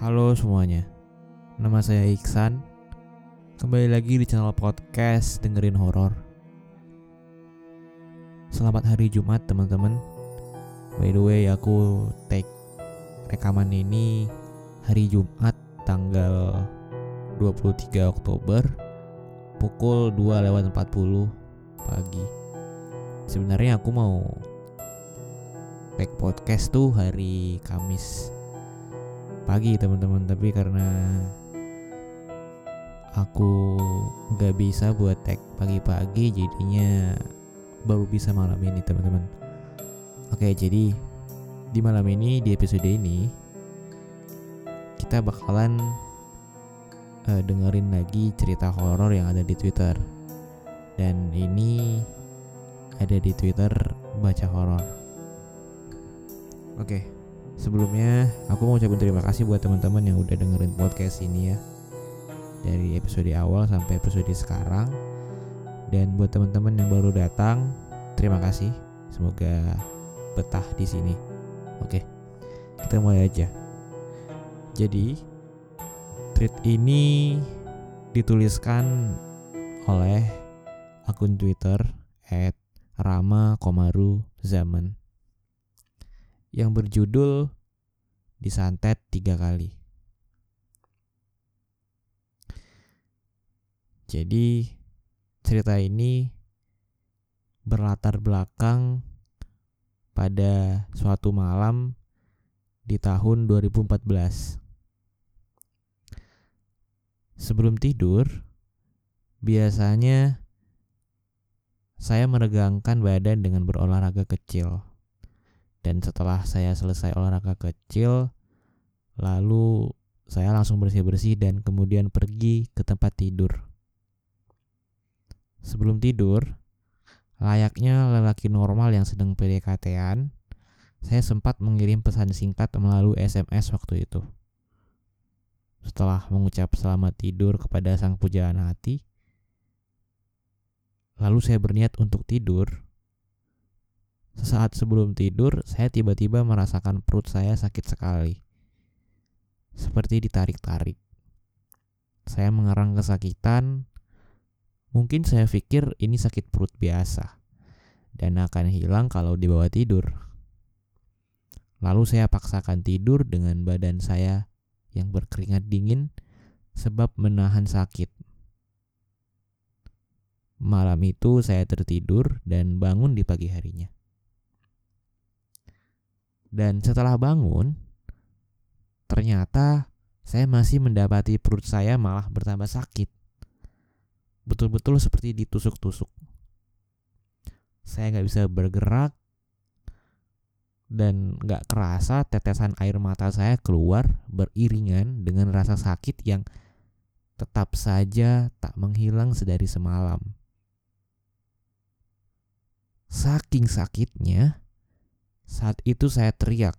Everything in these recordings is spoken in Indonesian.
Halo semuanya, nama saya Iksan. Kembali lagi di channel podcast dengerin horor. Selamat hari Jumat teman-teman. By the way, aku take rekaman ini hari Jumat tanggal 23 Oktober pukul 2 lewat 40 pagi. Sebenarnya aku mau take podcast tuh hari Kamis pagi teman-teman. Tapi karena aku nggak bisa buat tag pagi-pagi jadinya baru bisa malam ini teman-teman. Oke jadi di malam ini di episode ini kita bakalan uh, dengerin lagi cerita horor yang ada di Twitter. Dan ini ada di Twitter baca horor. Oke Sebelumnya, aku mau ucapin terima kasih buat teman-teman yang udah dengerin podcast ini ya. Dari episode awal sampai episode sekarang. Dan buat teman-teman yang baru datang, terima kasih. Semoga betah di sini. Oke. Kita mulai aja. Jadi, tweet ini dituliskan oleh akun Twitter @rama_komaru_zaman yang berjudul Disantet tiga kali. Jadi cerita ini berlatar belakang pada suatu malam di tahun 2014. Sebelum tidur, biasanya saya meregangkan badan dengan berolahraga kecil dan setelah saya selesai olahraga kecil lalu saya langsung bersih-bersih dan kemudian pergi ke tempat tidur. Sebelum tidur layaknya lelaki normal yang sedang PDKT-an saya sempat mengirim pesan singkat melalui SMS waktu itu. Setelah mengucap selamat tidur kepada sang pujaan hati lalu saya berniat untuk tidur Sesaat sebelum tidur, saya tiba-tiba merasakan perut saya sakit sekali. Seperti ditarik-tarik. Saya mengerang kesakitan. Mungkin saya pikir ini sakit perut biasa dan akan hilang kalau dibawa tidur. Lalu saya paksakan tidur dengan badan saya yang berkeringat dingin sebab menahan sakit. Malam itu saya tertidur dan bangun di pagi harinya. Dan setelah bangun, ternyata saya masih mendapati perut saya malah bertambah sakit. Betul-betul seperti ditusuk-tusuk. Saya nggak bisa bergerak dan nggak kerasa tetesan air mata saya keluar beriringan dengan rasa sakit yang tetap saja tak menghilang sedari semalam. Saking sakitnya, saat itu saya teriak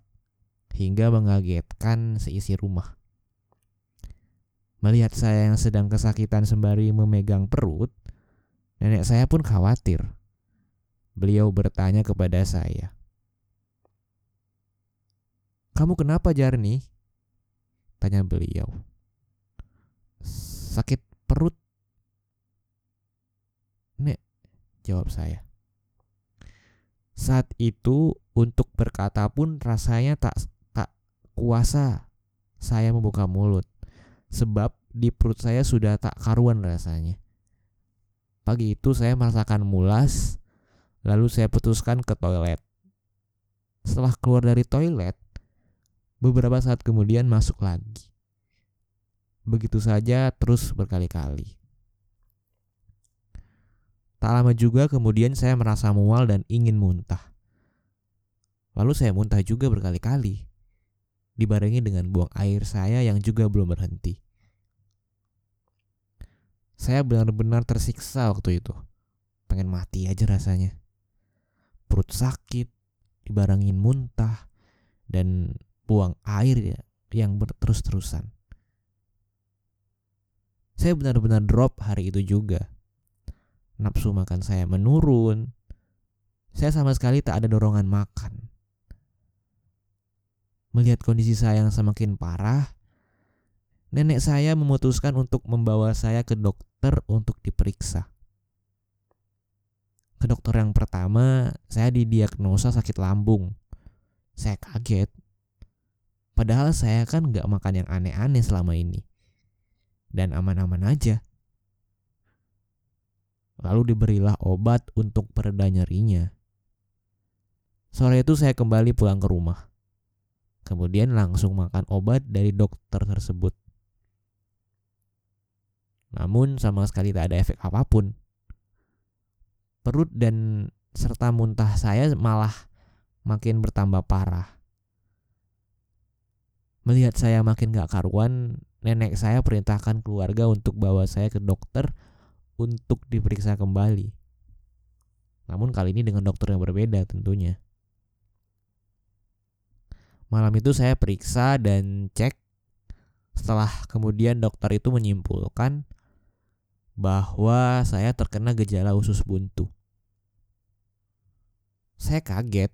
hingga mengagetkan seisi rumah. Melihat saya yang sedang kesakitan sembari memegang perut, nenek saya pun khawatir. Beliau bertanya kepada saya, "Kamu kenapa, Jarni?" tanya beliau. "Sakit perut." Nek, jawab saya. Saat itu untuk berkata pun rasanya tak tak kuasa saya membuka mulut sebab di perut saya sudah tak karuan rasanya. Pagi itu saya merasakan mulas, lalu saya putuskan ke toilet. Setelah keluar dari toilet, beberapa saat kemudian masuk lagi. Begitu saja terus berkali-kali. Tak lama juga kemudian saya merasa mual dan ingin muntah. Lalu saya muntah juga berkali-kali, dibarengi dengan buang air saya yang juga belum berhenti. Saya benar-benar tersiksa waktu itu. Pengen mati aja rasanya. Perut sakit, dibarengin muntah, dan buang air ya, yang terus-terusan. Saya benar-benar drop hari itu juga. Nafsu makan saya menurun. Saya sama sekali tak ada dorongan makan. Melihat kondisi saya yang semakin parah, nenek saya memutuskan untuk membawa saya ke dokter untuk diperiksa. Ke dokter yang pertama, saya didiagnosa sakit lambung. Saya kaget. Padahal saya kan gak makan yang aneh-aneh selama ini. Dan aman-aman aja. Lalu diberilah obat untuk pereda nyerinya. Sore itu saya kembali pulang ke rumah. Kemudian langsung makan obat dari dokter tersebut. Namun sama sekali tak ada efek apa pun. Perut dan serta muntah saya malah makin bertambah parah. Melihat saya makin gak karuan, nenek saya perintahkan keluarga untuk bawa saya ke dokter untuk diperiksa kembali. Namun kali ini dengan dokter yang berbeda tentunya. Malam itu saya periksa dan cek. Setelah kemudian dokter itu menyimpulkan bahwa saya terkena gejala usus buntu. Saya kaget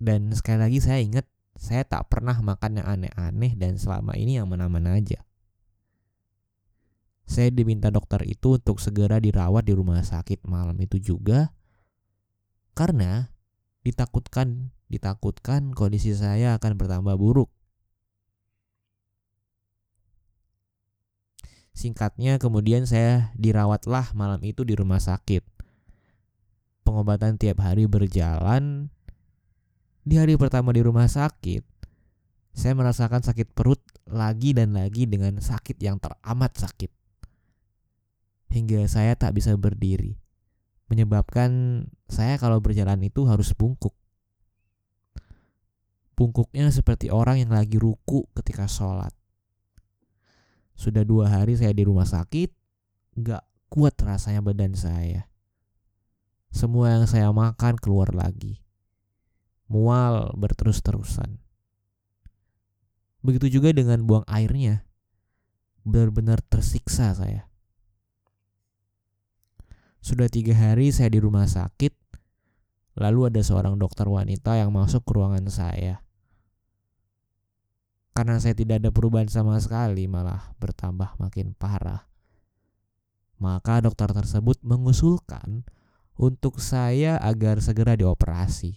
dan sekali lagi saya ingat saya tak pernah makan yang aneh-aneh dan selama ini yang aman-aman aja. Saya diminta dokter itu untuk segera dirawat di rumah sakit malam itu juga karena ditakutkan ditakutkan kondisi saya akan bertambah buruk. Singkatnya kemudian saya dirawatlah malam itu di rumah sakit. Pengobatan tiap hari berjalan. Di hari pertama di rumah sakit, saya merasakan sakit perut lagi dan lagi dengan sakit yang teramat sakit. Hingga saya tak bisa berdiri. Menyebabkan saya kalau berjalan itu harus bungkuk. Pungkuknya seperti orang yang lagi ruku ketika sholat. Sudah dua hari saya di rumah sakit, gak kuat rasanya badan saya. Semua yang saya makan keluar lagi. Mual berterus-terusan. Begitu juga dengan buang airnya. Benar-benar tersiksa saya. Sudah tiga hari saya di rumah sakit, lalu ada seorang dokter wanita yang masuk ke ruangan saya. Karena saya tidak ada perubahan sama sekali, malah bertambah makin parah. Maka dokter tersebut mengusulkan untuk saya agar segera dioperasi.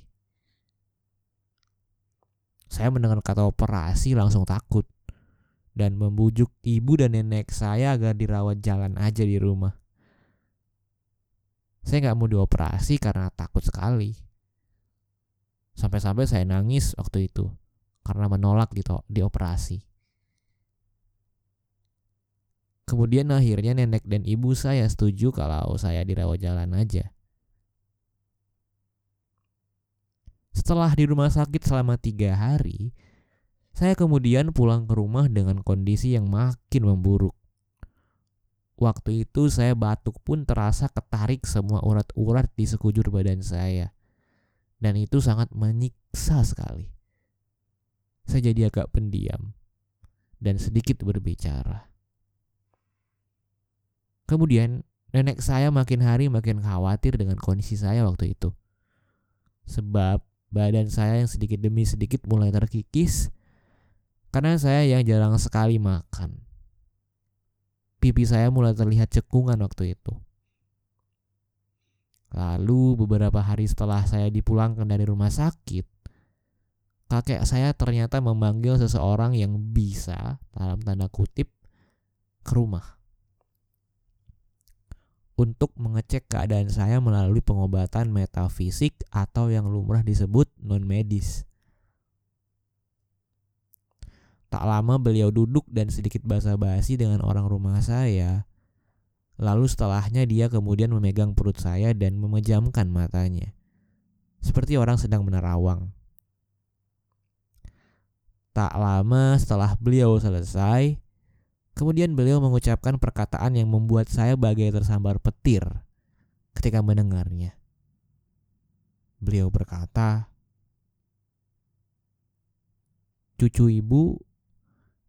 Saya mendengar kata operasi langsung takut dan membujuk ibu dan nenek saya agar dirawat jalan aja di rumah. Saya nggak mau dioperasi karena takut sekali. Sampai-sampai saya nangis waktu itu karena menolak di dioperasi. Kemudian akhirnya nenek dan ibu saya setuju kalau saya dirawat jalan aja. Setelah di rumah sakit selama tiga hari, saya kemudian pulang ke rumah dengan kondisi yang makin memburuk. Waktu itu saya batuk pun terasa ketarik semua urat-urat di sekujur badan saya. Dan itu sangat menyiksa sekali saya jadi agak pendiam dan sedikit berbicara. Kemudian nenek saya makin hari makin khawatir dengan kondisi saya waktu itu. Sebab badan saya yang sedikit demi sedikit mulai terkikis karena saya yang jarang sekali makan. Pipi saya mulai terlihat cekungan waktu itu. Lalu beberapa hari setelah saya dipulangkan dari rumah sakit, kakek saya ternyata memanggil seseorang yang bisa dalam tanda kutip ke rumah untuk mengecek keadaan saya melalui pengobatan metafisik atau yang lumrah disebut non medis. Tak lama beliau duduk dan sedikit basa-basi dengan orang rumah saya. Lalu setelahnya dia kemudian memegang perut saya dan memejamkan matanya. Seperti orang sedang menerawang. Tak lama setelah beliau selesai, kemudian beliau mengucapkan perkataan yang membuat saya bagai tersambar petir ketika mendengarnya. Beliau berkata, "Cucu ibu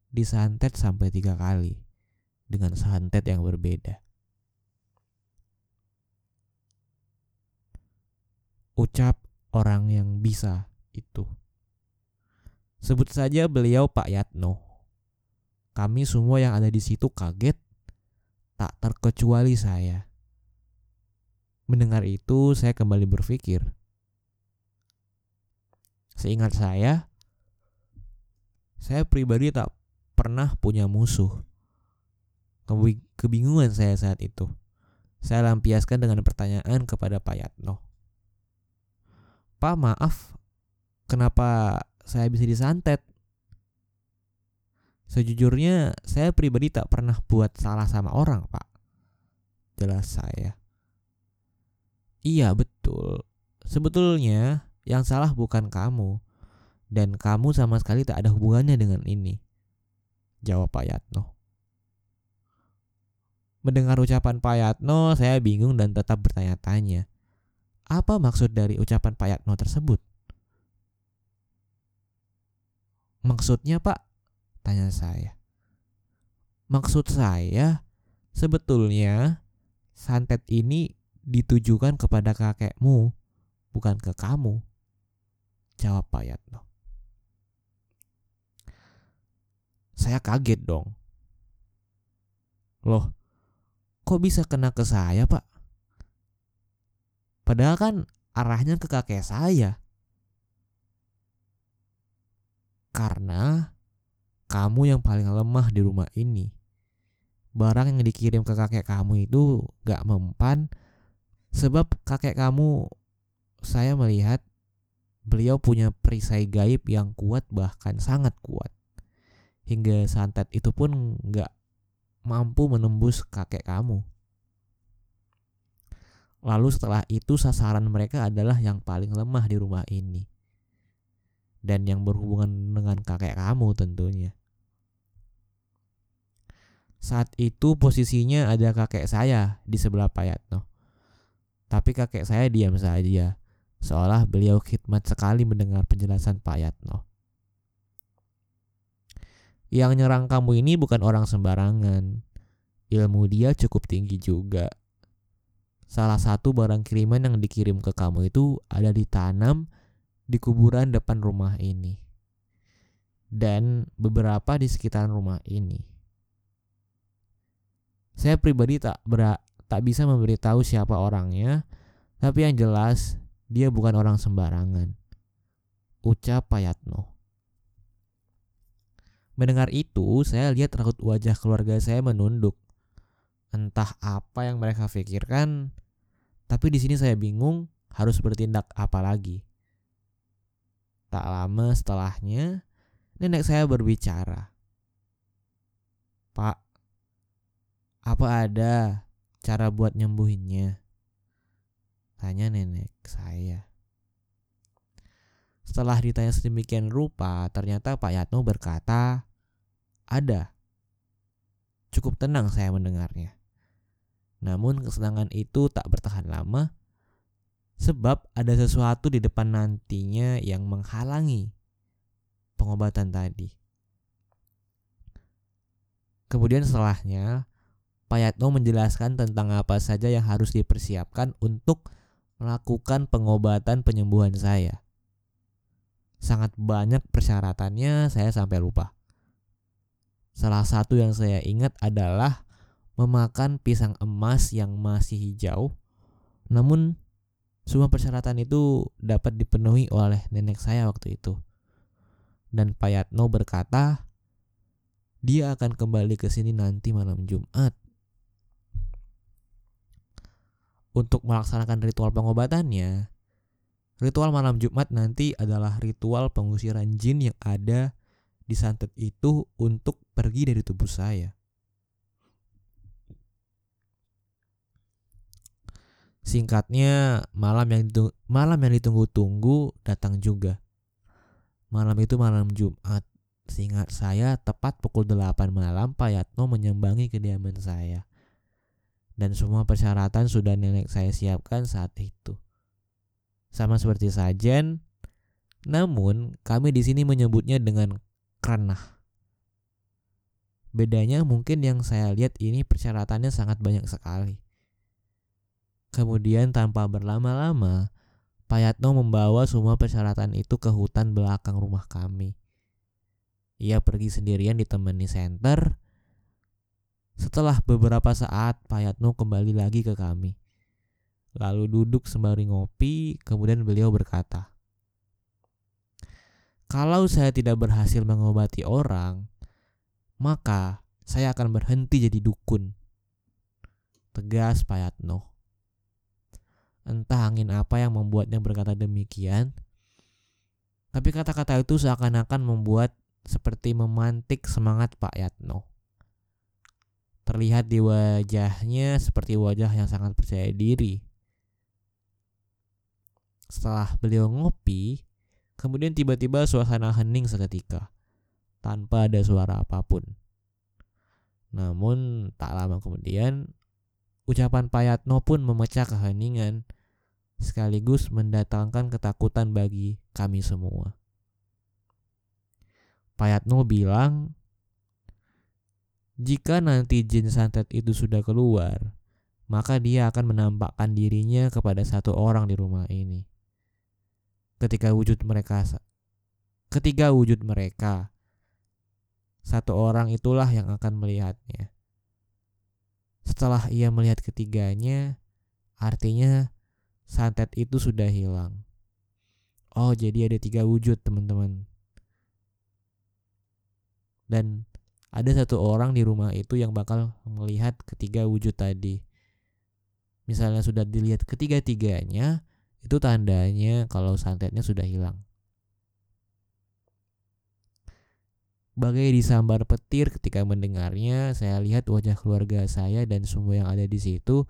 disantet sampai tiga kali dengan santet yang berbeda." Ucap orang yang bisa itu. Sebut saja beliau Pak Yatno. Kami semua yang ada di situ kaget, tak terkecuali saya. Mendengar itu, saya kembali berpikir. Seingat saya, saya pribadi tak pernah punya musuh. Kebingungan saya saat itu. Saya lampiaskan dengan pertanyaan kepada Pak Yatno. Pak maaf, kenapa saya bisa disantet? Sejujurnya saya pribadi tak pernah buat salah sama orang pak. Jelas saya. Iya betul. Sebetulnya yang salah bukan kamu. Dan kamu sama sekali tak ada hubungannya dengan ini. Jawab Pak Yatno. Mendengar ucapan Pak Yatno, saya bingung dan tetap bertanya-tanya. Apa maksud dari ucapan Pak Yatno tersebut? Maksudnya Pak? Tanya saya. Maksud saya, sebetulnya santet ini ditujukan kepada kakekmu, bukan ke kamu. Jawab Pak Yatno. Saya kaget dong. Loh, kok bisa kena ke saya pak? Padahal kan arahnya ke kakek saya. Karena kamu yang paling lemah di rumah ini. Barang yang dikirim ke kakek kamu itu gak mempan sebab kakek kamu saya melihat beliau punya perisai gaib yang kuat bahkan sangat kuat hingga santet itu pun nggak mampu menembus kakek kamu. Lalu setelah itu sasaran mereka adalah yang paling lemah di rumah ini. Dan yang berhubungan dengan kakek kamu tentunya. Saat itu posisinya ada kakek saya di sebelah Payatno. Tapi kakek saya diam saja, seolah beliau khidmat sekali mendengar penjelasan Payatno. Yang nyerang kamu ini bukan orang sembarangan. Ilmu dia cukup tinggi juga. Salah satu barang kiriman yang dikirim ke kamu itu ada ditanam di kuburan depan rumah ini. Dan beberapa di sekitaran rumah ini. Saya pribadi tak ber tak bisa memberitahu siapa orangnya, tapi yang jelas dia bukan orang sembarangan. Ucap Payatno. Mendengar itu, saya lihat raut wajah keluarga saya menunduk. Entah apa yang mereka pikirkan, tapi di sini saya bingung harus bertindak apa lagi. Tak lama setelahnya, nenek saya berbicara. Pak, apa ada cara buat nyembuhinnya? Tanya nenek saya. Setelah ditanya sedemikian rupa, ternyata Pak Yatno berkata, ada. Cukup tenang saya mendengarnya. Namun kesenangan itu tak bertahan lama sebab ada sesuatu di depan nantinya yang menghalangi pengobatan tadi. Kemudian setelahnya, Pak Yatno menjelaskan tentang apa saja yang harus dipersiapkan untuk melakukan pengobatan penyembuhan saya. Sangat banyak persyaratannya, saya sampai lupa. Salah satu yang saya ingat adalah memakan pisang emas yang masih hijau. Namun semua persyaratan itu dapat dipenuhi oleh nenek saya waktu itu. Dan Payatno berkata, dia akan kembali ke sini nanti malam Jumat. Untuk melaksanakan ritual pengobatannya, ritual malam Jumat nanti adalah ritual pengusiran jin yang ada di santet itu untuk pergi dari tubuh saya. Singkatnya, malam yang ditunggu, malam yang ditunggu-tunggu datang juga. Malam itu malam Jumat. Singkat saya, tepat pukul 8 malam Pak Yatno menyambangi kediaman saya. Dan semua persyaratan sudah nenek saya siapkan saat itu. Sama seperti sajen, namun kami di sini menyebutnya dengan kranah. Bedanya mungkin yang saya lihat ini persyaratannya sangat banyak sekali. Kemudian tanpa berlama-lama, Pak Yatno membawa semua persyaratan itu ke hutan belakang rumah kami. Ia pergi sendirian ditemani senter. Setelah beberapa saat, Pak Yatno kembali lagi ke kami. Lalu duduk sembari ngopi, kemudian beliau berkata, "Kalau saya tidak berhasil mengobati orang, maka saya akan berhenti jadi dukun." Tegas Pak Yatno. Entah angin apa yang membuatnya berkata demikian, tapi kata-kata itu seakan-akan membuat seperti memantik semangat Pak Yatno. Terlihat di wajahnya seperti wajah yang sangat percaya diri. Setelah beliau ngopi, kemudian tiba-tiba suasana hening seketika, tanpa ada suara apa pun. Namun tak lama kemudian, ucapan Pak Yatno pun memecah keheningan, sekaligus mendatangkan ketakutan bagi kami semua. Payatno bilang, jika nanti jin santet itu sudah keluar, maka dia akan menampakkan dirinya kepada satu orang di rumah ini. Ketika wujud mereka, ketika wujud mereka, satu orang itulah yang akan melihatnya. Setelah ia melihat ketiganya, artinya santet itu sudah hilang. Oh, jadi ada tiga wujud, teman-teman dan ada satu orang di rumah itu yang bakal melihat ketiga wujud tadi. Misalnya sudah dilihat ketiga-tiganya, itu tandanya kalau santetnya sudah hilang. Bagai disambar petir ketika mendengarnya, saya lihat wajah keluarga saya dan semua yang ada di situ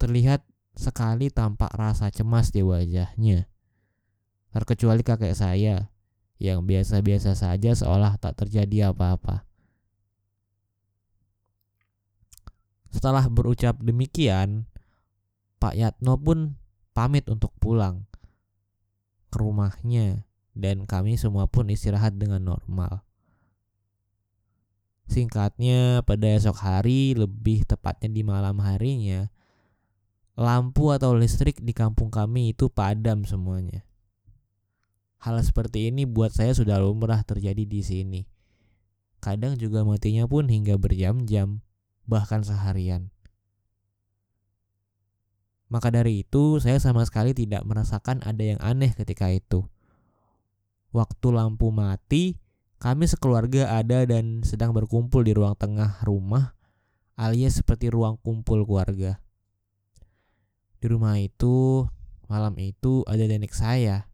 terlihat sekali tampak rasa cemas di wajahnya. Terkecuali kakek saya yang biasa-biasa saja seolah tak terjadi apa-apa. Setelah berucap demikian, Pak Yatno pun pamit untuk pulang ke rumahnya dan kami semua pun istirahat dengan normal. Singkatnya, pada esok hari, lebih tepatnya di malam harinya, lampu atau listrik di kampung kami itu padam semuanya. Hal seperti ini buat saya sudah lumrah terjadi di sini. Kadang juga matinya pun hingga berjam-jam, bahkan seharian. Maka dari itu, saya sama sekali tidak merasakan ada yang aneh ketika itu. Waktu lampu mati, kami sekeluarga ada dan sedang berkumpul di ruang tengah rumah, alias seperti ruang kumpul keluarga. Di rumah itu, malam itu ada nenek saya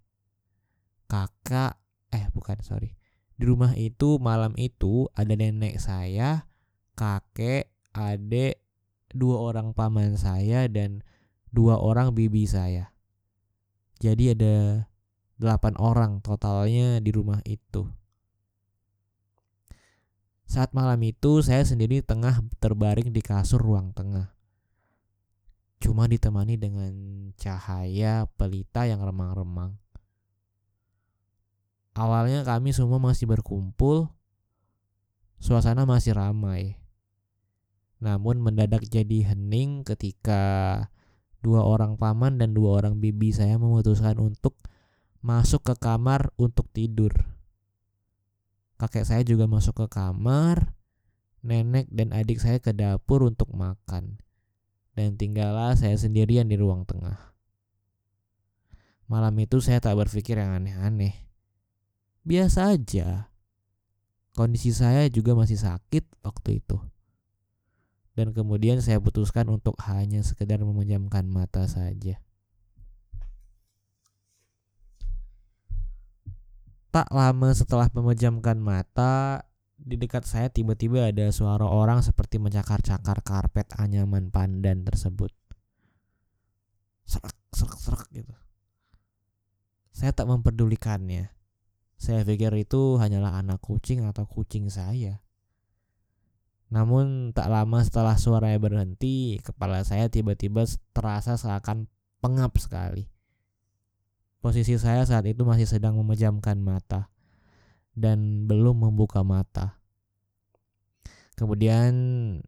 kakak eh bukan sorry di rumah itu malam itu ada nenek saya kakek adik dua orang paman saya dan dua orang bibi saya. Jadi ada delapan orang totalnya di rumah itu. Saat malam itu saya sendiri tengah terbaring di kasur ruang tengah. Cuma ditemani dengan cahaya pelita yang remang-remang. Awalnya kami semua masih berkumpul, suasana masih ramai. Namun mendadak jadi hening ketika dua orang paman dan dua orang bibi saya memutuskan untuk masuk ke kamar untuk tidur. Kakek saya juga masuk ke kamar, nenek dan adik saya ke dapur untuk makan. Dan tinggallah saya sendirian di ruang tengah. Malam itu saya tak berpikir yang aneh-aneh biasa aja. Kondisi saya juga masih sakit waktu itu. Dan kemudian saya putuskan untuk hanya sekedar memejamkan mata saja. Tak lama setelah memejamkan mata, di dekat saya tiba-tiba ada suara orang seperti mencakar-cakar karpet anyaman pandan tersebut. Serak, serak, serak gitu. Saya tak memperdulikannya. Saya pikir itu hanyalah anak kucing atau kucing saya. Namun tak lama setelah suaranya berhenti, kepala saya tiba-tiba terasa seakan pengap sekali. Posisi saya saat itu masih sedang memejamkan mata dan belum membuka mata. Kemudian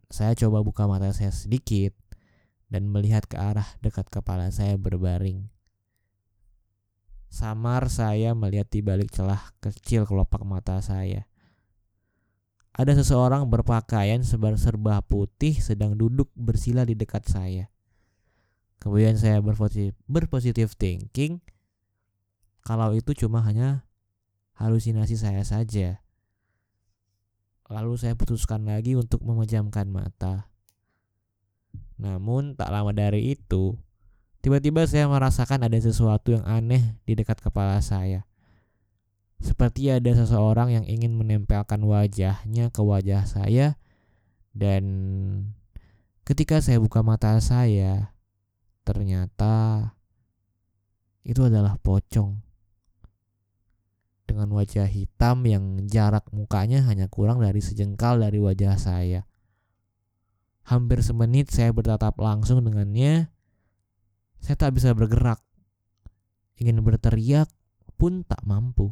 saya coba buka mata saya sedikit dan melihat ke arah dekat kepala saya berbaring. Samar saya melihat di balik celah kecil kelopak mata saya. Ada seseorang berpakaian serba putih sedang duduk bersila di dekat saya. Kemudian saya berpositif, berpositif thinking kalau itu cuma hanya halusinasi saya saja. Lalu saya putuskan lagi untuk memejamkan mata. Namun tak lama dari itu, tiba-tiba saya merasakan ada sesuatu yang aneh di dekat kepala saya. Seperti ada seseorang yang ingin menempelkan wajahnya ke wajah saya dan ketika saya buka mata saya ternyata itu adalah pocong dengan wajah hitam yang jarak mukanya hanya kurang dari sejengkal dari wajah saya. Hampir semenit saya bertatap langsung dengannya. Saya tak bisa bergerak. Ingin berteriak pun tak mampu.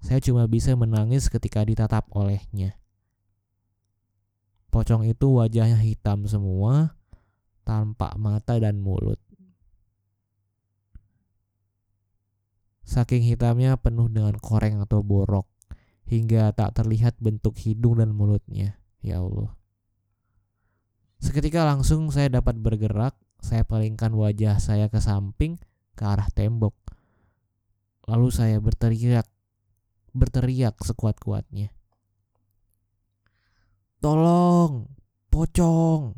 Saya cuma bisa menangis ketika ditatap olehnya. Pocong itu wajahnya hitam semua, tanpa mata dan mulut. Saking hitamnya penuh dengan koreng atau borok, hingga tak terlihat bentuk hidung dan mulutnya. Ya Allah. Seketika langsung saya dapat bergerak, saya palingkan wajah saya ke samping, ke arah tembok. Lalu saya berteriak berteriak sekuat-kuatnya. Tolong, pocong.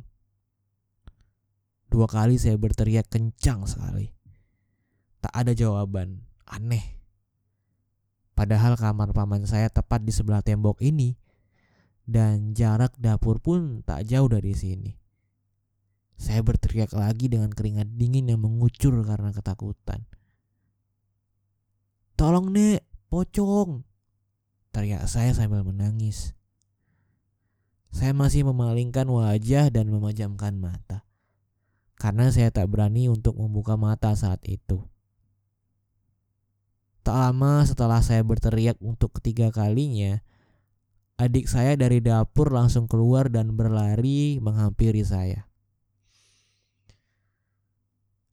Dua kali saya berteriak kencang sekali. Tak ada jawaban, aneh. Padahal kamar paman saya tepat di sebelah tembok ini dan jarak dapur pun tak jauh dari sini. Saya berteriak lagi dengan keringat dingin yang mengucur karena ketakutan. Tolong nek, Pocong! Teriak saya sambil menangis. Saya masih memalingkan wajah dan memejamkan mata. Karena saya tak berani untuk membuka mata saat itu. Tak lama setelah saya berteriak untuk ketiga kalinya, adik saya dari dapur langsung keluar dan berlari menghampiri saya.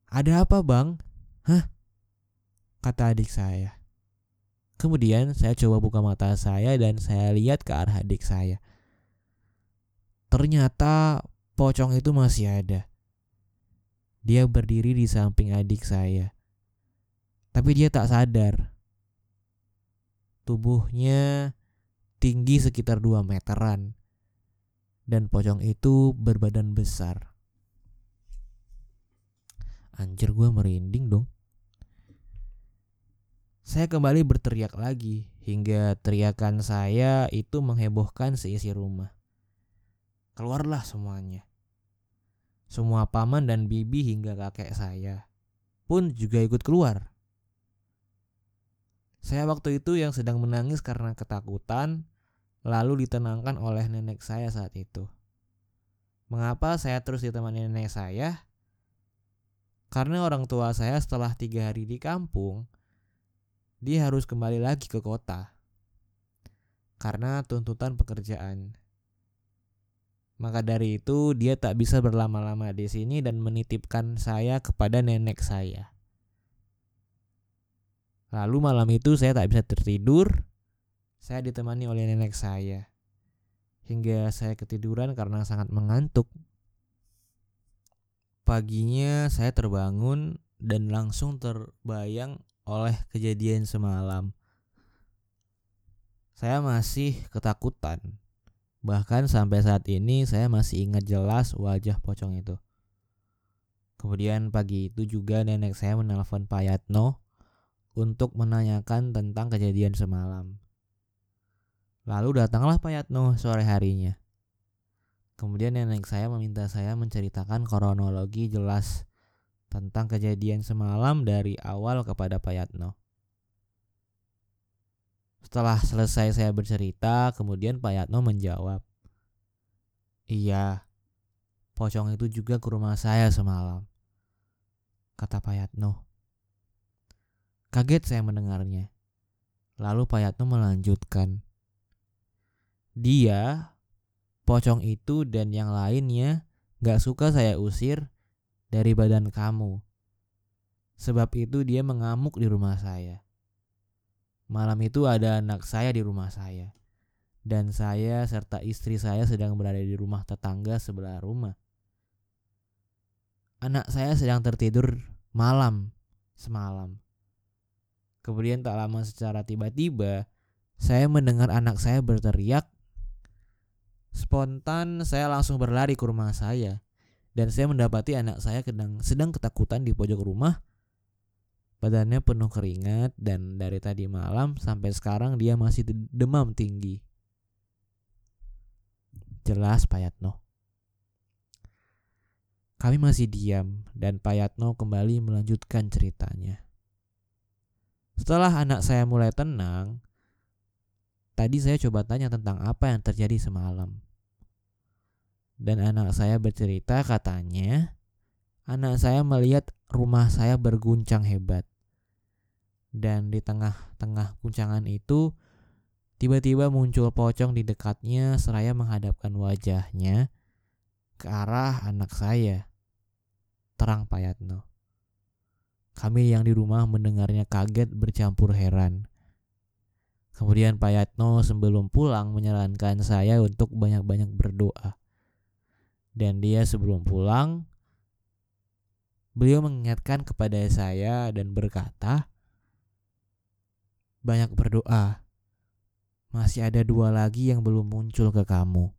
Ada apa bang? Hah? Kata adik saya. Kemudian saya coba buka mata saya dan saya lihat ke arah adik saya. Ternyata pocong itu masih ada. Dia berdiri di samping adik saya. Tapi dia tak sadar. Tubuhnya tinggi sekitar 2 meteran. Dan pocong itu berbadan besar. Anjir gue merinding dong. Saya kembali berteriak lagi hingga teriakan saya itu menghebohkan seisi rumah. Keluarlah semuanya. Semua paman dan bibi hingga kakek saya pun juga ikut keluar. Saya waktu itu yang sedang menangis karena ketakutan, lalu ditenangkan oleh nenek saya saat itu. Mengapa saya terus ditemani nenek saya? Karena orang tua saya setelah tiga hari di kampung, dia harus kembali lagi ke kota karena tuntutan pekerjaan. Maka dari itu dia tak bisa berlama-lama di sini dan menitipkan saya kepada nenek saya. Lalu malam itu saya tak bisa tertidur. Saya ditemani oleh nenek saya. Hingga saya ketiduran karena sangat mengantuk. Paginya saya terbangun dan langsung terbayang oleh kejadian semalam. Saya masih ketakutan. Bahkan sampai saat ini saya masih ingat jelas wajah pocong itu. Kemudian pagi itu juga nenek saya menelpon Pak Yatno untuk menanyakan tentang kejadian semalam. Lalu datanglah Pak Yatno sore harinya. Kemudian nenek saya meminta saya menceritakan kronologi jelas tentang kejadian semalam dari awal kepada Pak Yatno. Setelah selesai saya bercerita, kemudian Pak Yatno menjawab, Iya, pocong itu juga ke rumah saya semalam. Kata Pak Yatno. Kaget saya mendengarnya. Lalu Pak Yatno melanjutkan. Dia, pocong itu dan yang lainnya gak suka saya usir dari badan kamu. Sebab itu dia mengamuk di rumah saya. Malam itu ada anak saya di rumah saya. dan saya serta istri saya sedang berada di rumah tetangga sebelah rumah. Anak saya sedang tertidur malam semalam. Kemudian tak lama secara tiba-tiba saya mendengar anak saya berteriak. Spontan saya langsung berlari ke rumah saya dan saya mendapati anak saya sedang sedang ketakutan di pojok rumah. Badannya penuh keringat dan dari tadi malam sampai sekarang dia masih demam tinggi. Jelas Payatno. Kami masih diam dan Payatno kembali melanjutkan ceritanya. Setelah anak saya mulai tenang, tadi saya coba tanya tentang apa yang terjadi semalam. Dan anak saya bercerita katanya, anak saya melihat rumah saya berguncang hebat. Dan di tengah-tengah guncangan itu, tiba-tiba muncul pocong di dekatnya seraya menghadapkan wajahnya ke arah anak saya. Terang Payatno. Kami yang di rumah mendengarnya kaget bercampur heran. Kemudian Pak Yatno sebelum pulang menyarankan saya untuk banyak-banyak berdoa. Dan dia sebelum pulang, beliau mengingatkan kepada saya dan berkata, banyak berdoa. Masih ada dua lagi yang belum muncul ke kamu.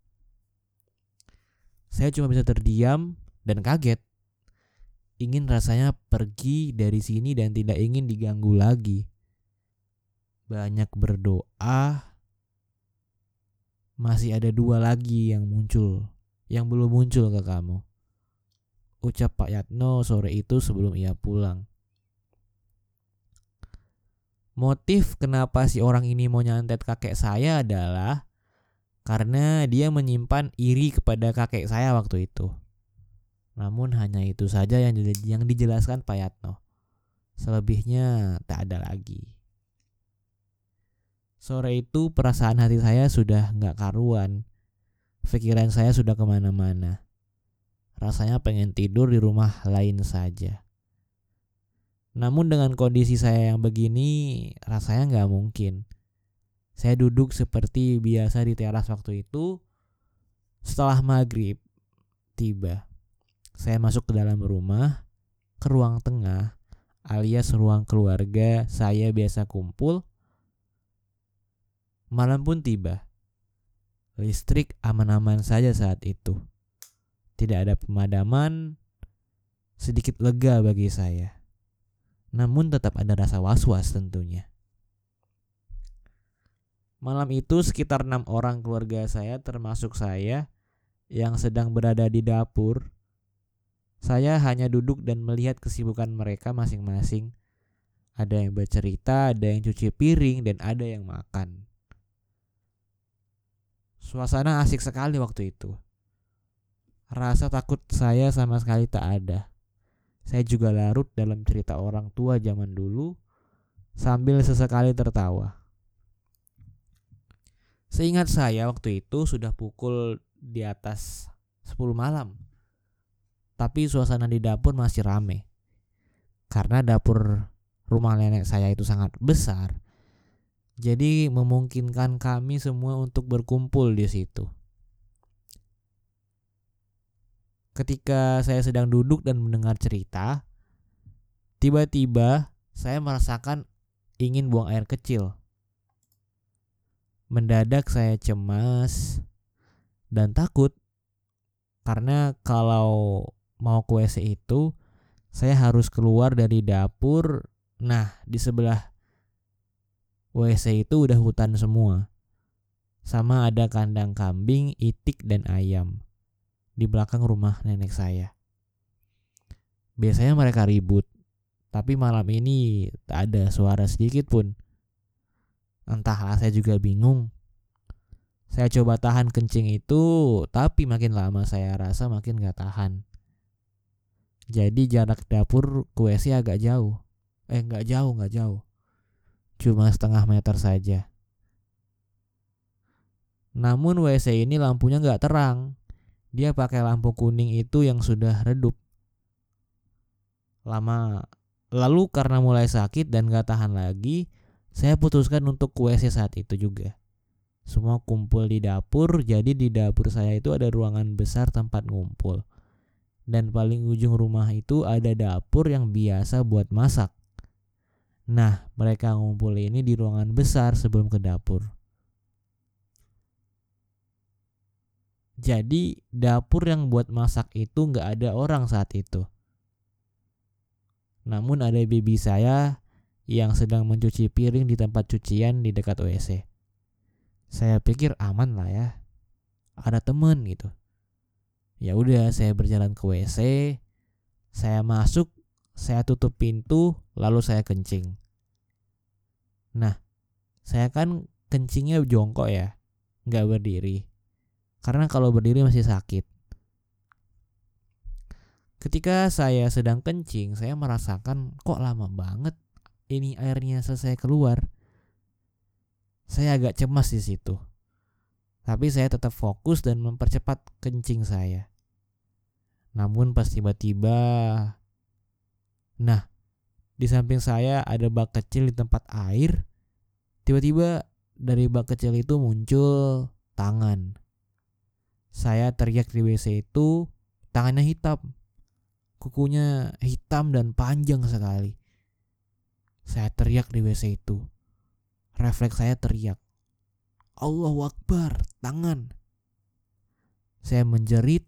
Saya cuma bisa terdiam dan kaget ingin rasanya pergi dari sini dan tidak ingin diganggu lagi. Banyak berdoa, masih ada dua lagi yang muncul, yang belum muncul ke kamu. Ucap Pak Yatno sore itu sebelum ia pulang. Motif kenapa si orang ini mau nyantet kakek saya adalah karena dia menyimpan iri kepada kakek saya waktu itu. Namun hanya itu saja yang yang dijelaskan Pak Yatno. Selebihnya tak ada lagi. Sore itu perasaan hati saya sudah nggak karuan. Pikiran saya sudah ke mana-mana. Rasanya pengen tidur di rumah lain saja. Namun dengan kondisi saya yang begini, rasanya nggak mungkin. Saya duduk seperti biasa di teras waktu itu. Setelah maghrib, tiba. Saya masuk ke dalam rumah, ke ruang tengah, alias ruang keluarga saya biasa kumpul. Malam pun tiba. Listrik aman-aman saja saat itu. Tidak ada pemadaman, sedikit lega bagi saya. Namun tetap ada rasa was-was tentunya. Malam itu sekitar enam orang keluarga saya termasuk saya yang sedang berada di dapur saya hanya duduk dan melihat kesibukan mereka masing-masing. Ada yang bercerita, ada yang cuci piring, dan ada yang makan. Suasana asik sekali waktu itu. Rasa takut saya sama sekali tak ada. Saya juga larut dalam cerita orang tua zaman dulu sambil sesekali tertawa. Seingat saya waktu itu sudah pukul di atas 10 malam tapi suasana di dapur masih rame. Karena dapur rumah nenek saya itu sangat besar. Jadi memungkinkan kami semua untuk berkumpul di situ. Ketika saya sedang duduk dan mendengar cerita, tiba-tiba saya merasakan ingin buang air kecil. Mendadak saya cemas dan takut karena kalau mau ke WC itu saya harus keluar dari dapur. Nah, di sebelah WC itu udah hutan semua. Sama ada kandang kambing, itik, dan ayam. Di belakang rumah nenek saya. Biasanya mereka ribut. Tapi malam ini tak ada suara sedikit pun. Entahlah saya juga bingung. Saya coba tahan kencing itu, tapi makin lama saya rasa makin gak tahan. Jadi jarak dapur ke WC agak jauh. Eh nggak jauh nggak jauh. Cuma setengah meter saja. Namun WC ini lampunya nggak terang. Dia pakai lampu kuning itu yang sudah redup. Lama lalu karena mulai sakit dan gak tahan lagi, saya putuskan untuk ke WC saat itu juga. Semua kumpul di dapur, jadi di dapur saya itu ada ruangan besar tempat ngumpul. Dan paling ujung rumah itu ada dapur yang biasa buat masak. Nah, mereka ngumpul ini di ruangan besar sebelum ke dapur. Jadi dapur yang buat masak itu nggak ada orang saat itu. Namun ada baby saya yang sedang mencuci piring di tempat cucian di dekat WC. Saya pikir aman lah ya. Ada temen gitu. Ya udah saya berjalan ke WC. Saya masuk, saya tutup pintu, lalu saya kencing. Nah, saya kan kencingnya jongkok ya, nggak berdiri karena kalau berdiri masih sakit. Ketika saya sedang kencing, saya merasakan kok lama banget ini airnya selesai keluar. Saya agak cemas di situ. Tapi saya tetap fokus dan mempercepat kencing saya. Namun pas tiba-tiba Nah, di samping saya ada bak kecil di tempat air. Tiba-tiba dari bak kecil itu muncul tangan. Saya teriak di WC itu, tangannya hitam. Kukunya hitam dan panjang sekali. Saya teriak di WC itu. Refleks saya teriak. Allahu Akbar, tangan. Saya menjerit,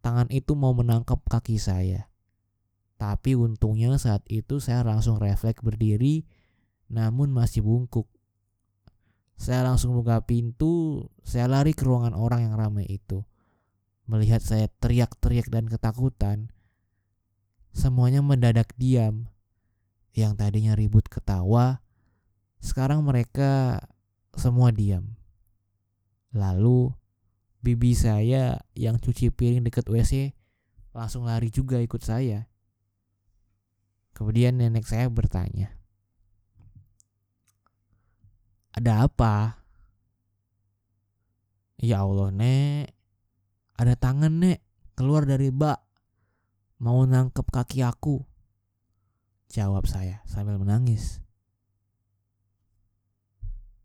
tangan itu mau menangkap kaki saya. Tapi untungnya saat itu saya langsung refleks berdiri, namun masih bungkuk. Saya langsung buka pintu, saya lari ke ruangan orang yang ramai itu. Melihat saya teriak-teriak dan ketakutan, semuanya mendadak diam. Yang tadinya ribut ketawa, sekarang mereka semua diam. Lalu bibi saya yang cuci piring dekat WC langsung lari juga ikut saya. Kemudian nenek saya bertanya, ada apa? Ya Allah, Nek. Ada tangan, Nek, keluar dari bak. Mau nangkep kaki aku. Jawab saya sambil menangis.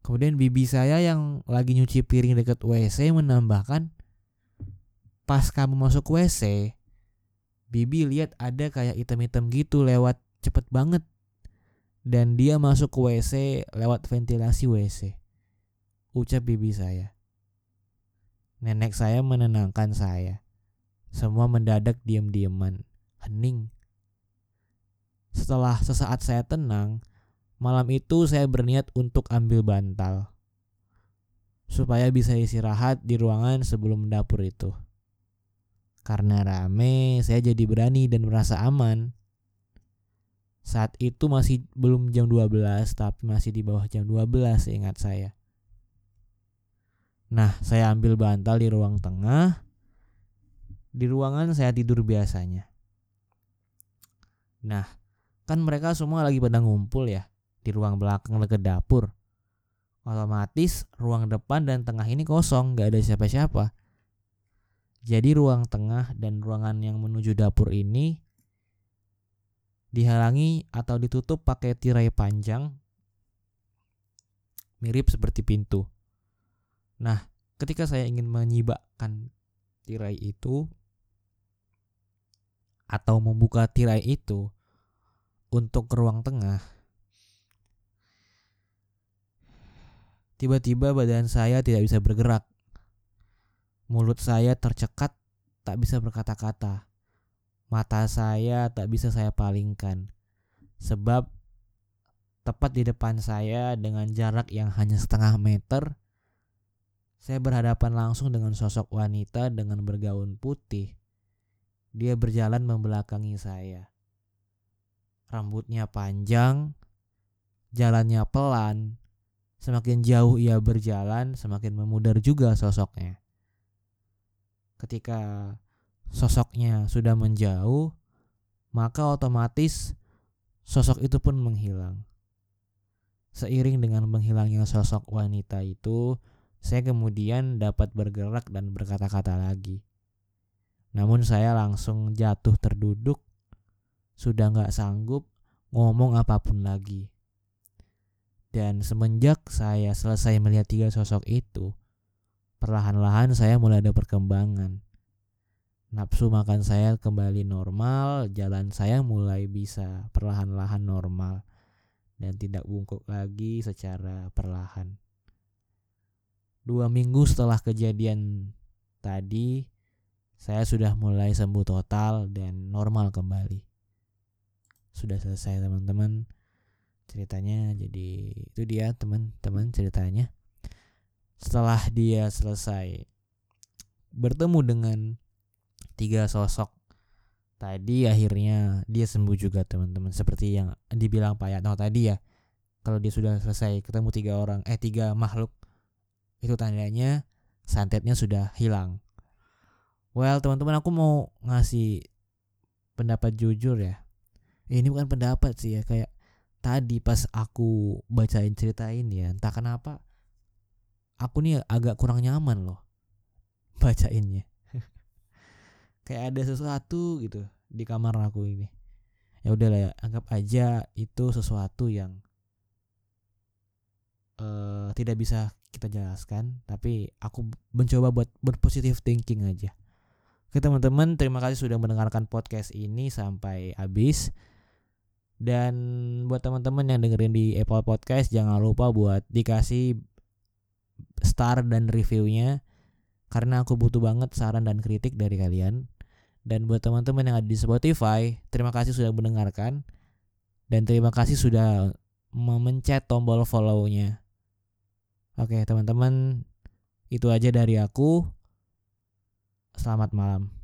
Kemudian bibi saya yang lagi nyuci piring dekat WC menambahkan, pas kamu masuk WC, bibi lihat ada kayak item-item gitu lewat cepet banget dan dia masuk ke WC lewat ventilasi WC. Ucap bibi saya. Nenek saya menenangkan saya. Semua mendadak diam-diaman, hening. Setelah sesaat saya tenang, malam itu saya berniat untuk ambil bantal. Supaya bisa istirahat di ruangan sebelum dapur itu. Karena rame, saya jadi berani dan merasa aman. Saat itu masih belum jam 12 tapi masih di bawah jam 12 ingat saya. Nah, saya ambil bantal di ruang tengah. Di ruangan saya tidur biasanya. Nah, kan mereka semua lagi pada ngumpul ya di ruang belakang dekat dapur. Otomatis ruang depan dan tengah ini kosong, gak ada siapa-siapa. Jadi ruang tengah dan ruangan yang menuju dapur ini dihalangi atau ditutup pakai tirai panjang mirip seperti pintu. Nah, ketika saya ingin menyibakkan tirai itu atau membuka tirai itu untuk ke ruang tengah, tiba-tiba badan saya tidak bisa bergerak. Mulut saya tercekat, tak bisa berkata-kata. Mata saya tak bisa saya palingkan. Sebab tepat di depan saya dengan jarak yang hanya setengah meter, saya berhadapan langsung dengan sosok wanita dengan bergaun putih. Dia berjalan membelakangi saya. Rambutnya panjang, jalannya pelan. Semakin jauh ia berjalan, semakin memudar juga sosoknya. Ketika sosoknya sudah menjauh, maka otomatis sosok itu pun menghilang. Seiring dengan menghilangnya sosok wanita itu, saya kemudian dapat bergerak dan berkata-kata lagi. Namun saya langsung jatuh terduduk, sudah nggak sanggup ngomong apa pun lagi. Dan semenjak saya selesai melihat tiga sosok itu, perlahan-lahan saya mulai ada perkembangan. Nafsu makan saya kembali normal, jalan saya mulai bisa perlahan-lahan normal dan tidak bungkuk lagi secara perlahan. Dua minggu setelah kejadian tadi, saya sudah mulai sembuh total dan normal kembali. Sudah selesai teman-teman ceritanya jadi itu dia teman-teman ceritanya setelah dia selesai bertemu dengan tiga sosok tadi akhirnya dia sembuh juga teman-teman. Seperti yang dibilang Pak Yatno tadi ya kalau dia sudah selesai ketemu tiga orang eh tiga makhluk itu tandanya santetnya sudah hilang. Well teman-teman aku mau ngasih pendapat jujur ya. Ini bukan pendapat sih ya kayak tadi pas aku bacain cerita ini ya entah kenapa aku nih agak kurang nyaman loh bacainnya. Kayak ada sesuatu gitu di kamar aku ini. Ya udahlah ya anggap aja itu sesuatu yang uh, tidak bisa kita jelaskan tapi aku mencoba buat berpositif thinking aja. Oke teman-teman terima kasih sudah mendengarkan podcast ini sampai habis. Dan buat teman-teman yang dengerin di Apple Podcast jangan lupa buat dikasih star dan reviewnya karena aku butuh banget saran dan kritik dari kalian. Dan buat teman-teman yang ada di Spotify, terima kasih sudah mendengarkan dan terima kasih sudah memencet tombol follow-nya. Oke, teman-teman, itu aja dari aku. Selamat malam.